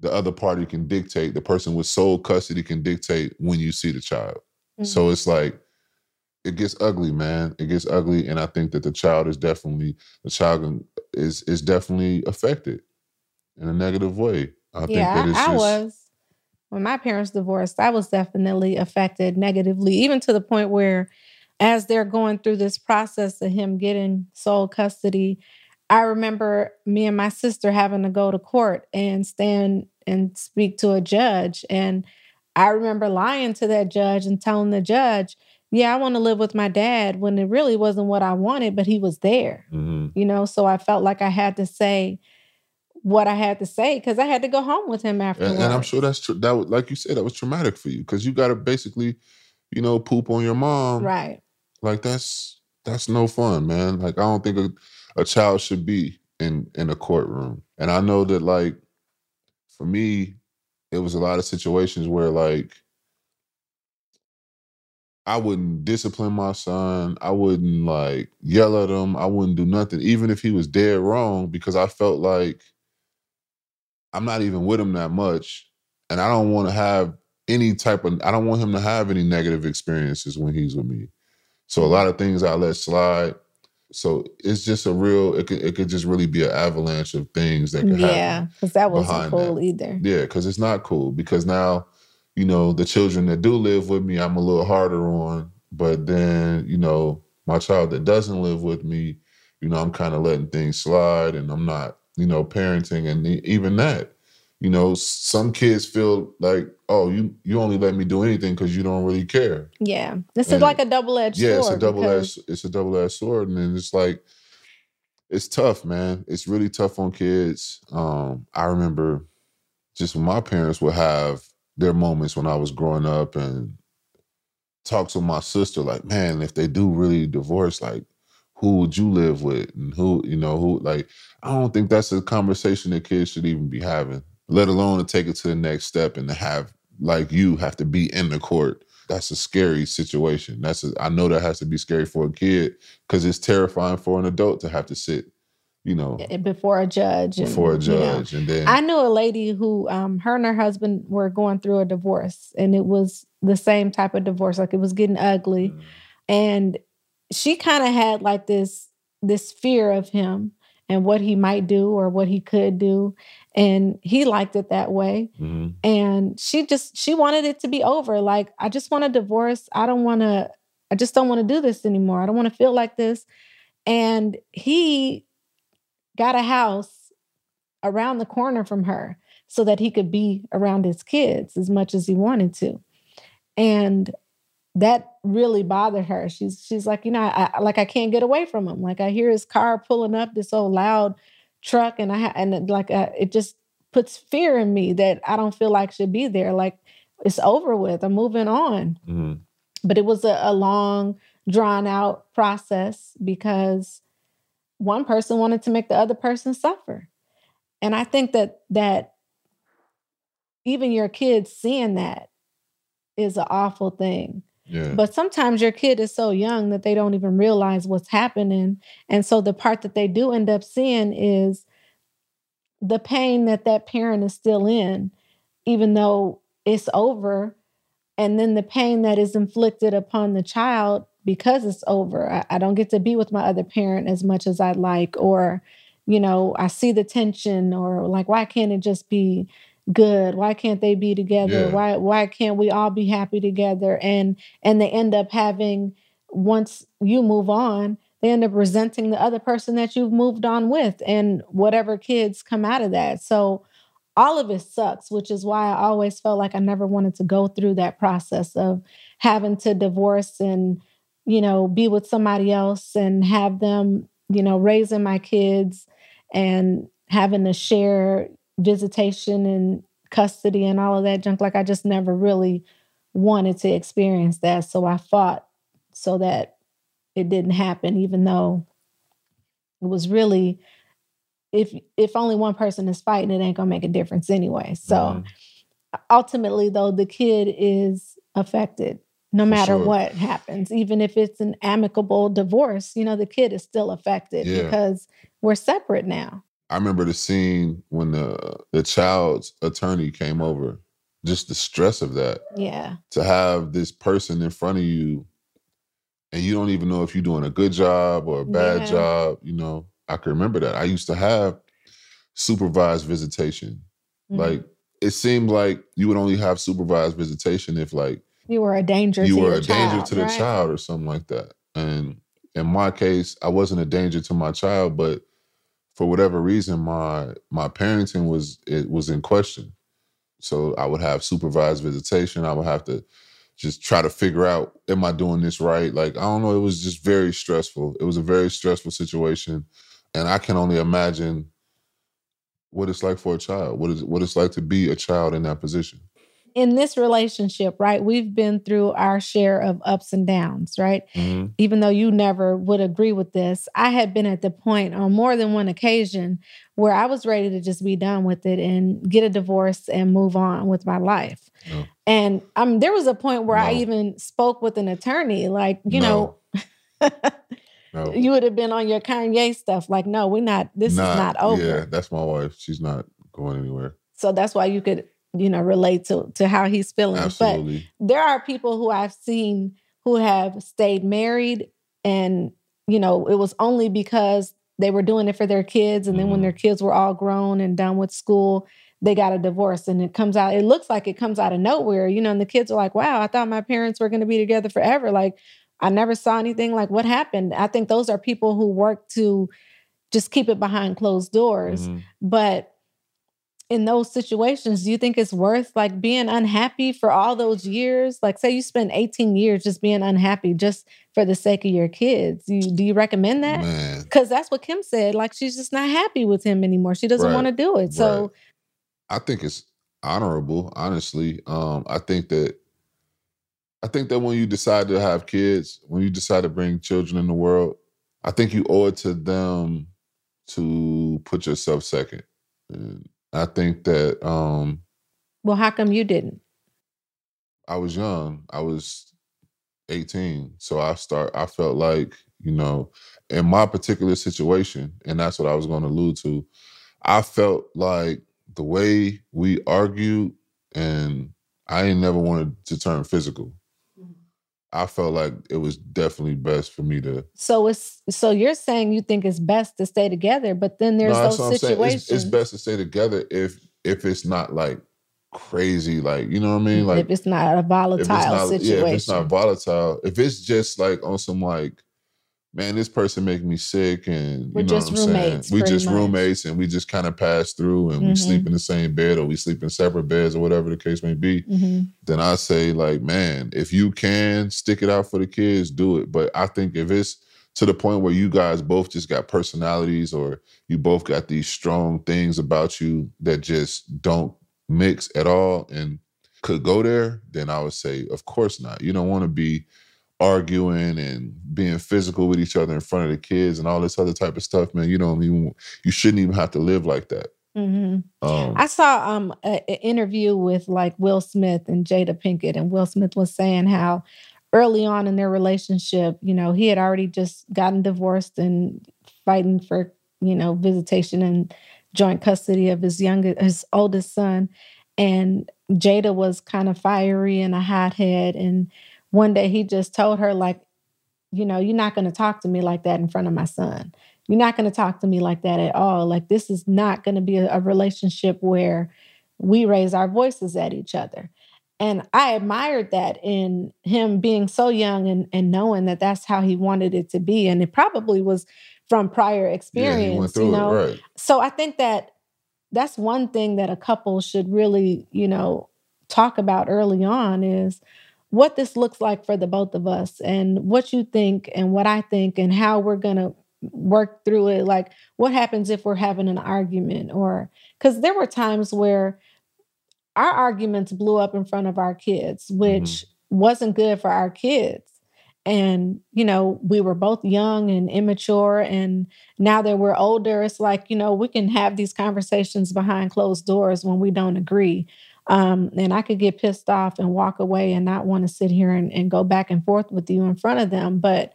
the other party can dictate, the person with sole custody can dictate when you see the child. Mhm. So it's like it gets ugly, man. It gets ugly, and I think that the child is definitely the child is is definitely affected in a negative way. I think yeah, I, I just was. When my parents divorced, I was definitely affected negatively, even to the point where, as they're going through this process of him getting sole custody, I remember me and my sister having to go to court and stand and speak to a judge. And I remember lying to that judge and telling the judge, yeah, I want to live with my dad when it really wasn't what I wanted, but he was there Mhm. you know so i felt like i had to say what i had to say because i had to go home with him afterwards and, and I'm sure that's true. That was, like you said, that was traumatic for you because you got to basically, you know, poop on your mom. right Like that's that's no fun, man. Like I don't think a, a child should be in in a courtroom. And I know that like for me, it was a lot of situations where like I wouldn't discipline my son. I wouldn't like yell at him. I wouldn't do nothing, even if he was dead wrong, because I felt like I'm not even with him that much. And I don't want to have any type of I don't want him to have any negative experiences when he's with me. So a lot of things I let slide. So it's just a real it could it could just really be an avalanche of things that could happen. yeah because that wasn't cool that. either Yeah, because it's not cool. Because now, you know, the children that do live with me, I'm a little harder on. But then, you know, my child that doesn't live with me, you know, I'm kind of letting things slide and I'm not, you know, parenting. And even that, you know, some kids feel like, oh, you you only let me do anything because you don't really care. yeah this is like a double-edged Yeah, it's a double edged it's a double edged sword, and it's like it's tough, man. It's really tough on kids. Um, I remember just when my parents would have their moments when I was growing up and talk to my sister, like, man, if they do really divorce, like, who would you live with? And who, you know, who like I don't think that's a conversation that kids should even be having, let alone to take it to the next step and to have like you have to be in the court. That's a scary situation. That's a, I know that has to be scary for a kid because it's terrifying for an adult to have to sit, you know, eh, before a judge and, before a you know. judge, and then I knew a lady who, um, her and her husband were going through a divorce, and it was the same type of divorce. Like it was getting ugly, Mm. and she kind of had like this this fear of him and what he might do or what he could do, and he liked it that way. Mhm. And she just she wanted it to be over. Like I just want a divorce. I don't want to. I just don't want to do this anymore. I don't want to feel like this. And he got a house around the corner from her so that he could be around his kids as much as he wanted to. And that really bothered her. She's she's like, you know, I, I like I can't get away from him. Like I hear his car pulling up this old loud truck, and I ha- and like uh, it just puts fear in me that I don't feel like should be there. Like it's over with. I'm moving on Mhm. but it was a, a long drawn out process because one person wanted to make the other person suffer and i think that that even your kids seeing that is an awful thing but sometimes your kid is so young that they don't even realize what's happening. And so the part that they do end up seeing is the pain that that parent is still in even though it's over. And then the pain that is inflicted upon the child because it's over. I, I don't get to be with my other parent as much as i'd like or you know i see the tension or like why can't it just be good. Why can't they be together? Yeah. why why can't we all be happy together? And and they end up having once you move on they end up resenting the other person that you've moved on with and whatever kids come out of that. So all of it sucks which is why i always felt like i never wanted to go through that process of having to divorce and you know be with somebody else and have them you know raising my kids and having to share visitation and custody and all of that junk like i just never really wanted to experience that so i fought so that it didn't happen, even though it was really if if only one person is fighting, it ain't gonna make a difference anyway. So Mhm. ultimately though, the kid is affected no For matter sure. what happens. Even if it's an amicable divorce, you know, the kid is still affected Yeah. because we're separate now. I remember the scene when the the child's attorney came over. Just the stress of that Yeah. to have this person in front of you, and you don't even know if you're doing a good job or a bad Yeah. job. You know, I can remember that. I used to have supervised visitation. Mhm. Like it seemed like you would only have supervised visitation if like you were a danger you to were a danger to the right? child or something like that. And in my case, I wasn't a danger to my child, but for whatever reason, my my parenting was it was in question. So I would have supervised visitation. I would have to just try to figure out, am I doing this right? Like I don't know. It was just very stressful. It was a very stressful situation, and I can only imagine what it's like for a child. What is what it's like to be a child in that position. In this relationship, right? We've been through our share of ups and downs, right? Mhm. even though you never would agree with this, I had been at the point on more than one occasion where I was ready to just be done with it and get a divorce and move on with my life. No. And um, there was a point where I even spoke with an attorney, like, you No. know, <laughs> No. you would have been on your Kanye stuff, like, no, we're not, this Not- is not over. Yeah, that's my wife. She's not going anywhere. So that's why you could, you know, relate to to how he's feeling. But there are people who I've seen who have stayed married and you know it was only because they were doing it for their kids and then when their kids were all grown and done with school they got a divorce and it comes out it looks like it comes out of nowhere you know and the kids are like wow I thought my parents were going to be together forever. Like I never saw anything like what happened? I think those are people who work to just keep it behind closed doors. Mhm. but in those situations, do you think it's worth like being unhappy for all those years? Like, say you spend 18 years just being unhappy just for the sake of your kids. You, do you recommend that? Because that's what Kim said. Like, she's just not happy with him anymore. She doesn't Right, want to do it. So, right. I think it's honorable, honestly. Um, I think that I think that when you decide to have kids, when you decide to bring children in the world, I think you owe it to them to put yourself second. And I think that um well, how come you didn't? I was young. I was 18. So I start I felt like, you know, in my particular situation, and that's what I was going to allude to, I felt like the way we argued and I ain't never wanted to turn physical. I felt like it was definitely best for me to So it's so you're saying you think it's best to stay together, but then there's No, those what I'm saying. situations. It's, it's best to stay together if if it's not like crazy, like you know what I mean? Like if it's not a volatile not, situation. Yeah, if it's not volatile, if it's just like on some like, man, this person making me sick, and We're you know what I'm saying. roommates, We just much. roommates, and we just kind of pass through, and we Mhm. sleep in the same bed, or we sleep in separate beds, or whatever the case may be. Mhm. Then I say, like, man, if you can stick it out for the kids, do it. But I think if it's to the point where you guys both just got personalities, or you both got these strong things about you that just don't mix at all, and could go there, then I would say, of course not. You don't want to be arguing and being physical with each other in front of the kids and all this other type of stuff, man. You don't even you shouldn't even have to live like that. Mhm. Um, I saw um an interview with like Will Smith and Jada Pinkett, and Will Smith was saying how early on in their relationship, you know, he had already just gotten divorced and fighting for you know visitation and joint custody of his youngest, his oldest son, and Jada was kind of fiery and a hothead, and one day he just told her like, you know, you're not going to talk to me like that in front of my son. You're not going to talk to me like that at all. Like, this is not going to be a, a relationship where we raise our voices at each other. And I admired that in him being so young and, and knowing that that's how he wanted it to be. And it probably was from prior experience, went you know. it, right? So I think that that's one thing that a couple should really, you know, talk about early on is what this looks like for the both of us and what you think and what I think and how we're going to work through it. Like what happens if we're having an argument or cuz there were times where our arguments blew up in front of our kids which mm-hmm. wasn't good for our kids. And you know we were both young and immature and now that we're older it's like you know we can have these conversations behind closed doors when we don't agree um, and i could get pissed off and walk away and not want to sit here and, and go back and forth with you in front of them but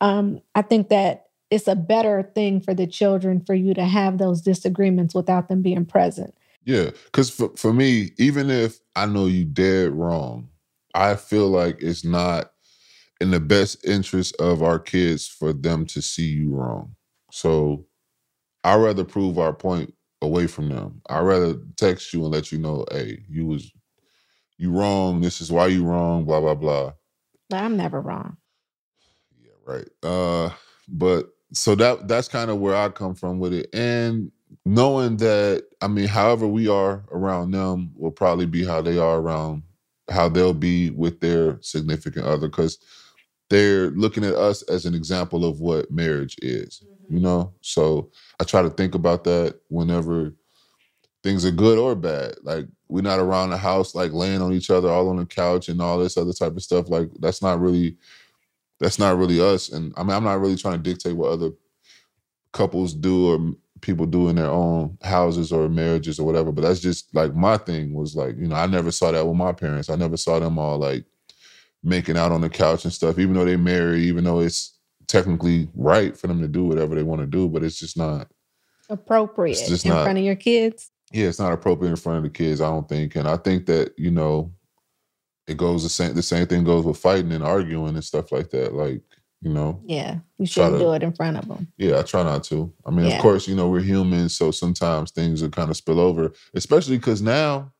um, i think that it's a better thing for the children for you to have those disagreements without them being present Yeah, because for, for me, even if I know you dead wrong, I feel like it's not in the best interest of our kids for them to see you wrong. So I'd rather prove our point away from them. I'd rather text you and let you know, hey, you was you wrong. This is why you wrong. Blah blah blah. but i'm never wrong Yeah, right. Uh, but so that that's kind of where I come from with it, and knowing that I mean, however we are around them will probably be how they are around how they'll be with their significant other, because they're looking at us as an example of what marriage is. You know, so I try to think about that whenever things are good or bad. Like we're not around the house like laying on each other all on the couch and all this other type of stuff. Like that's not really that's not really us. And I mean, I'm not really trying to dictate what other couples do or people do in their own houses or marriages or whatever. But that's just like my thing was like, you know, I never saw that with my parents. I never saw them all like making out on the couch and stuff, even though they married, even though it's technically right for them to do whatever they want to do, but it's just not appropriate just in not- front of your kids yeah, it's not appropriate in front of the kids, I don't think. And I think that, you know, it goes the same the same thing goes with fighting and arguing and stuff like that. Like, you know, yeah you shouldn't to- do it in front of them yeah, I try not to. I mean, Yeah. of course, you know, we're humans, so sometimes things will kind of spill over, especially because now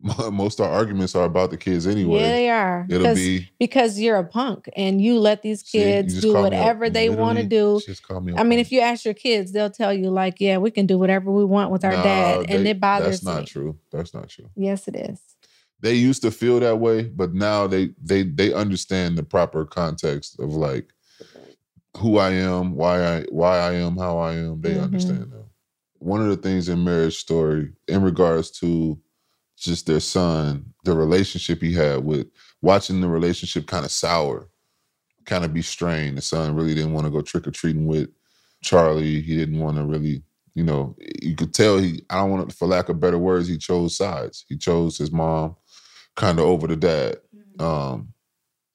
<laughs> most of our arguments are about the kids anyway. yeah they are It'll be because you're a punk and you let these kids just do whatever they want to do Just call me I mean, punk. if you ask your kids, they'll tell you like, "Yeah, we can do whatever we want with our Nah, dad," and it bothers That's not me. true. That's not true. Yes, it is. they used to feel that way, but now they they they understand the proper context of like who I am, why I why I am, how I am. They Mhm. understand that. One of the things in marriage story, in regards to just their son, the relationship he had with watching the relationship kind of sour, kind of be strained. The son really didn't want to go trick or treating with Charlie. He didn't want to really, you know, you could tell he. I don't want to, for lack of better words, he chose sides. He chose his mom kind of over the dad um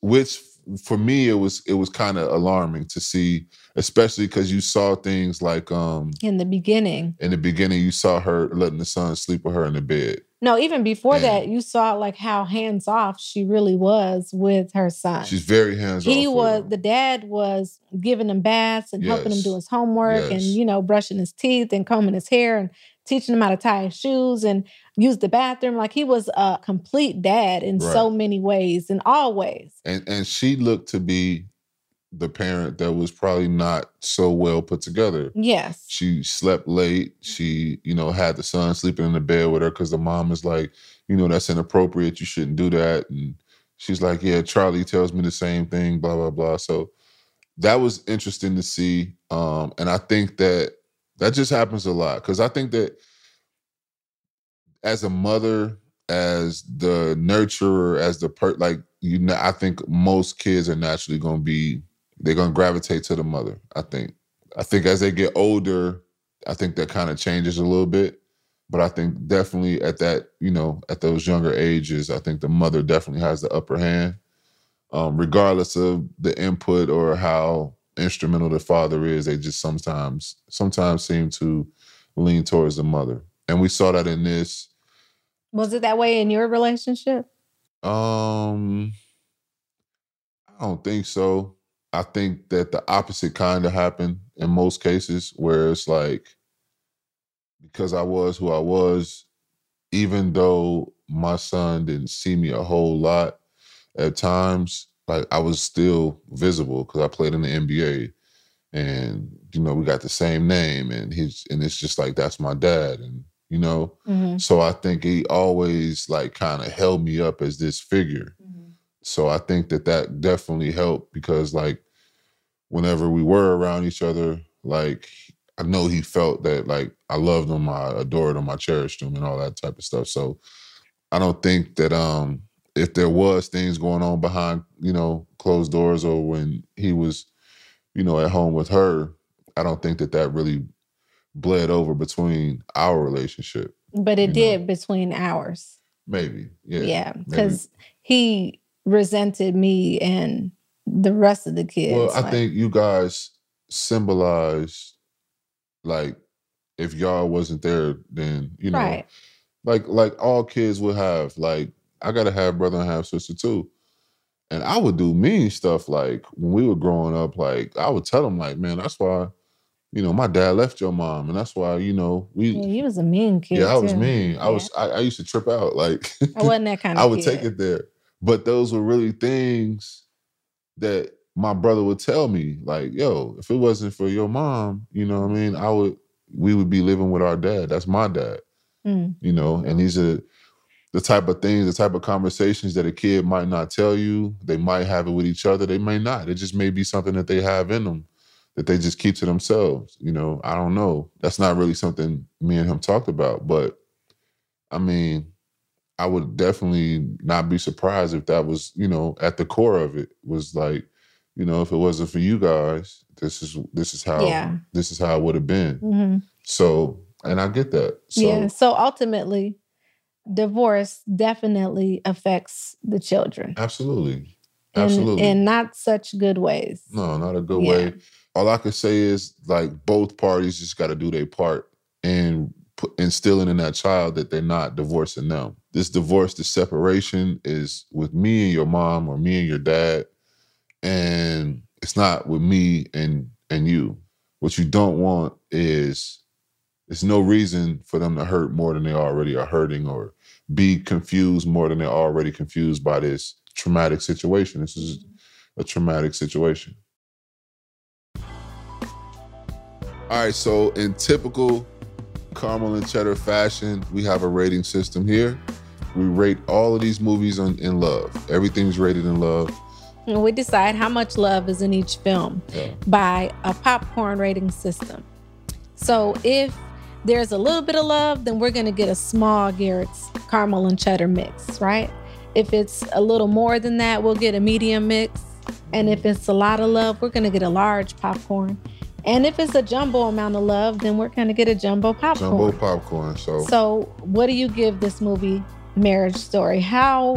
which for me it was it was kind of alarming to see especially because you saw things like um In the beginning, in the beginning you saw her letting the son sleep with her in the bed no, even before Yeah. that, mm. you saw like how hands off she really was with her son. she's very hands off he was the dad was giving him baths and helping him do his homework and you know brushing his teeth and combing his hair and teaching him how to tie his shoes and use the bathroom. Like he was a complete dad in so many ways in all ways. And and she looked to be the parent that was probably not so well put together yes she slept late. She, you know, had the son sleeping in the bed with her because the mom is like, you know, that's inappropriate. You shouldn't do that. And she's like, yeah, Charlie tells me the same thing, blah, blah, blah. So that was interesting to see. Um, and I think that that just happens a lot because I think that as a mother, as the nurturer, as the per like you know, I think most kids are naturally gonna be they're gonna gravitate to the mother. I think. I think as they get older, I think that kind of changes a little bit. But I think definitely at that, you know, at those younger ages, I think the mother definitely has the upper hand, um, regardless of the input or how instrumental the father is. They just sometimes, sometimes seem to lean towards the mother, and we saw that in this. was it that way in your relationship Um, I don't think so. I think that the opposite kind of happened in most cases, where it's like because I was who I was, even though my son didn't see me a whole lot at times, like I was still visible because I played in the NBA, and you know we got the same name, and he's and it's just like that's my dad, and you know, Mhm. so I think he always like kind of held me up as this figure. So I think that that definitely helped because like whenever we were around each other, like I know he felt that like I loved him, I adored him, I cherished him, and all that type of stuff. So I don't think that um if there was things going on behind you know closed doors or when he was, you know, at home with her, I don't think that that really bled over between our relationship. But it You know. did between ours. Maybe, yeah, Yeah. Because he resented me and the rest of the kids. Well, I like- think you guys symbolize like if y'all wasn't there, then you know, right. like like all kids would have. Like I gotta have brother and half sister too. And I would do mean stuff like when we were growing up, like I would tell them, like, man, that's why, you know, my dad left your mom, and that's why, you know, we Yeah, he was a mean kid. yeah, I was too. mean. I Yeah. was I, I used to trip out. Like I wasn't that <laughs> kind of I would kid. take it there. But those were really things that my brother would tell me, like, yo, if it wasn't for your mom, you know what I mean, I would we would be living with our dad. That's my dad, Mm. you know, and these are the type of things, the type of conversations that a kid might not tell you. They might have it with each other. They may not. It just may be something that they have in them that they just keep to themselves. You know, I don't know. That's not really something me and him talked about. But I mean, I would definitely not be surprised if that was, you know, at the core of it was like, you know, if it wasn't for you guys, this is this is how Yeah. this is how it would have been. hmm So, and I get that. So yeah. So ultimately, divorce definitely affects the children. absolutely. Absolutely. In, not such good ways. No, not a good Yeah. way. All I could say is like both parties just got to do their part put, instilling in that child that they're not divorcing them. This divorce, this separation is with me and your mom or me and your dad, and it's not with me and and you. What you don't want is there's no reason for them to hurt more than they already are hurting or be confused more than they're already confused by this traumatic situation. This is a traumatic situation. All right, so in typical caramel and cheddar fashion, we have a rating system here. We rate all of these movies on, in love. Everything's rated in love. We decide how much love is in each film Yeah. by a popcorn rating system. So if there's a little bit of love, then we're going to get a small Garrett's caramel and cheddar mix, right? If it's a little more than that, we'll get a medium mix. And if it's a lot of love, we're going to get a large popcorn. And if it's a jumbo amount of love, then we're going to get a jumbo popcorn. Jumbo popcorn. So, So, what do you give this movie, Marriage Story? How,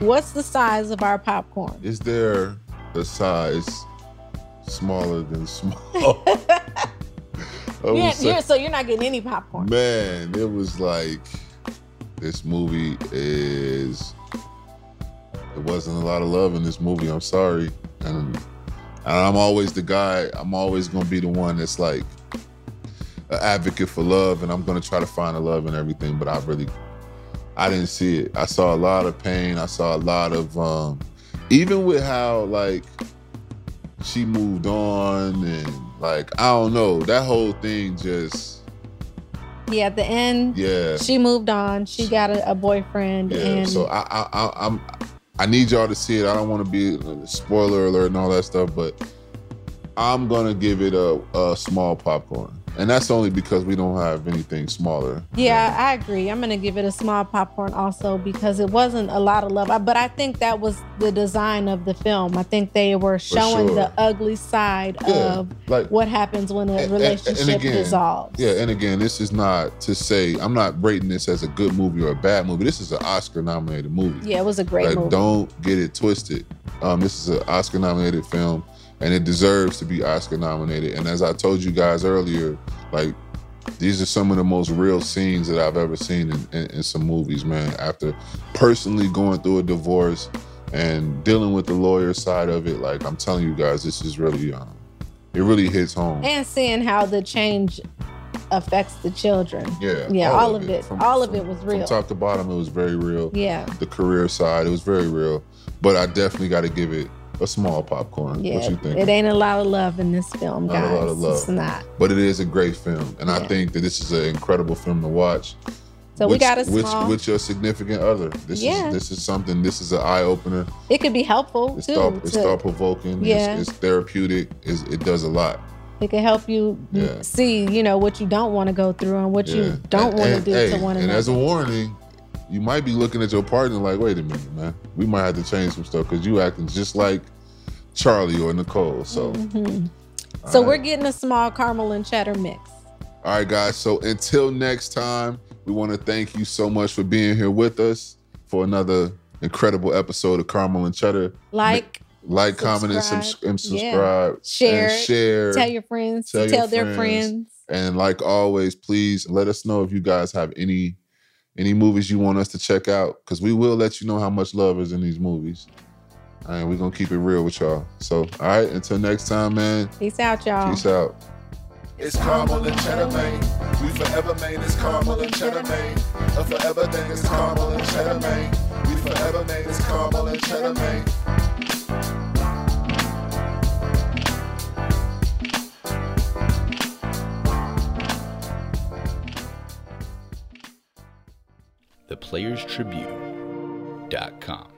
what's the size of our popcorn? is there a size smaller than small? <laughs> <laughs> Yeah, you're, so you're not getting any popcorn. Man, it was like this movie is. It wasn't a lot of love in this movie. I'm sorry, and, and I'm always the guy. I'm always gonna be the one that's like an advocate for love, and I'm gonna try to find the love and everything. But I really, I didn't see it. I saw a lot of pain. I saw a lot of, um, even with how like she moved on and like I don't know that whole thing just Yeah, at the end, yeah she moved on. She got a, a boyfriend, yeah. and So I, I I I'm I need y'all to see it. I don't want to be a spoiler alert and all that stuff, but I'm gonna give it a, a small popcorn, and that's only because we don't have anything smaller. yeah, I agree. I'm gonna give it a small popcorn also because it wasn't a lot of love. But I think that was the design of the film. I think they were showing sure. the ugly side Yeah, of like what happens when a And- and- and relationship again, dissolves. Yeah, and again, this is not to say I'm not rating this as a good movie or a bad movie. This is an Oscar nominated movie. Yeah, it was a great like, movie. don't get it twisted. Um, this is an Oscar nominated film, and it deserves to be Oscar nominated. And as I told you guys earlier, like these are some of the most real scenes that I've ever seen in, in, in some movies, man. After personally going through a divorce and dealing with the lawyer side of it, like I'm telling you guys, this is really, um, it really hits home. and seeing how the change affects the children. yeah, Yeah, all, of it. all of it was real. From top to bottom, it was very real. yeah. the career side. It was very real, but I definitely got to give it a small popcorn. Yeah, what you think? it ain't a lot of love in this film, Not a lot of love. It's not. But it is a great film, and I think that this is an incredible film to watch. So we got a small. with your significant other. This Yeah. is this is something. This is an eye opener. it could be helpful It's too. thought it's thought provoking. Yeah. It's, it's therapeutic. It's, it does a lot. it can help you Yeah. see, you know, what you don't want to go through and what Yeah. you don't want to do to one another. And as a warning, you might be looking at your partner like, wait a minute, man, we might have to change some stuff because you acting just like Charlie or Nicole. So, Mhm. So all we're getting a small caramel and cheddar mix. All right, guys. So until next time, we want to thank you so much for being here with us for another incredible episode of Caramel and Cheddar. Like, Like, comment, and, Subscribe. subs- and Yeah. Share And share. tell your friends Tell your tell their friends. friends. And like always, please let us know if you guys have any any movies you want us to check out because we will let you know how much love is in these movies. And we're gonna keep it real with y'all. So, all right, until next time, man. Peace out, y'all. Peace out. It's caramel and cheddar, man. We forever made it's caramel and cheddar, man. A forever thing is caramel and cheddar, man. We forever made it's caramel and cheddar, man. theplayerstribune.com.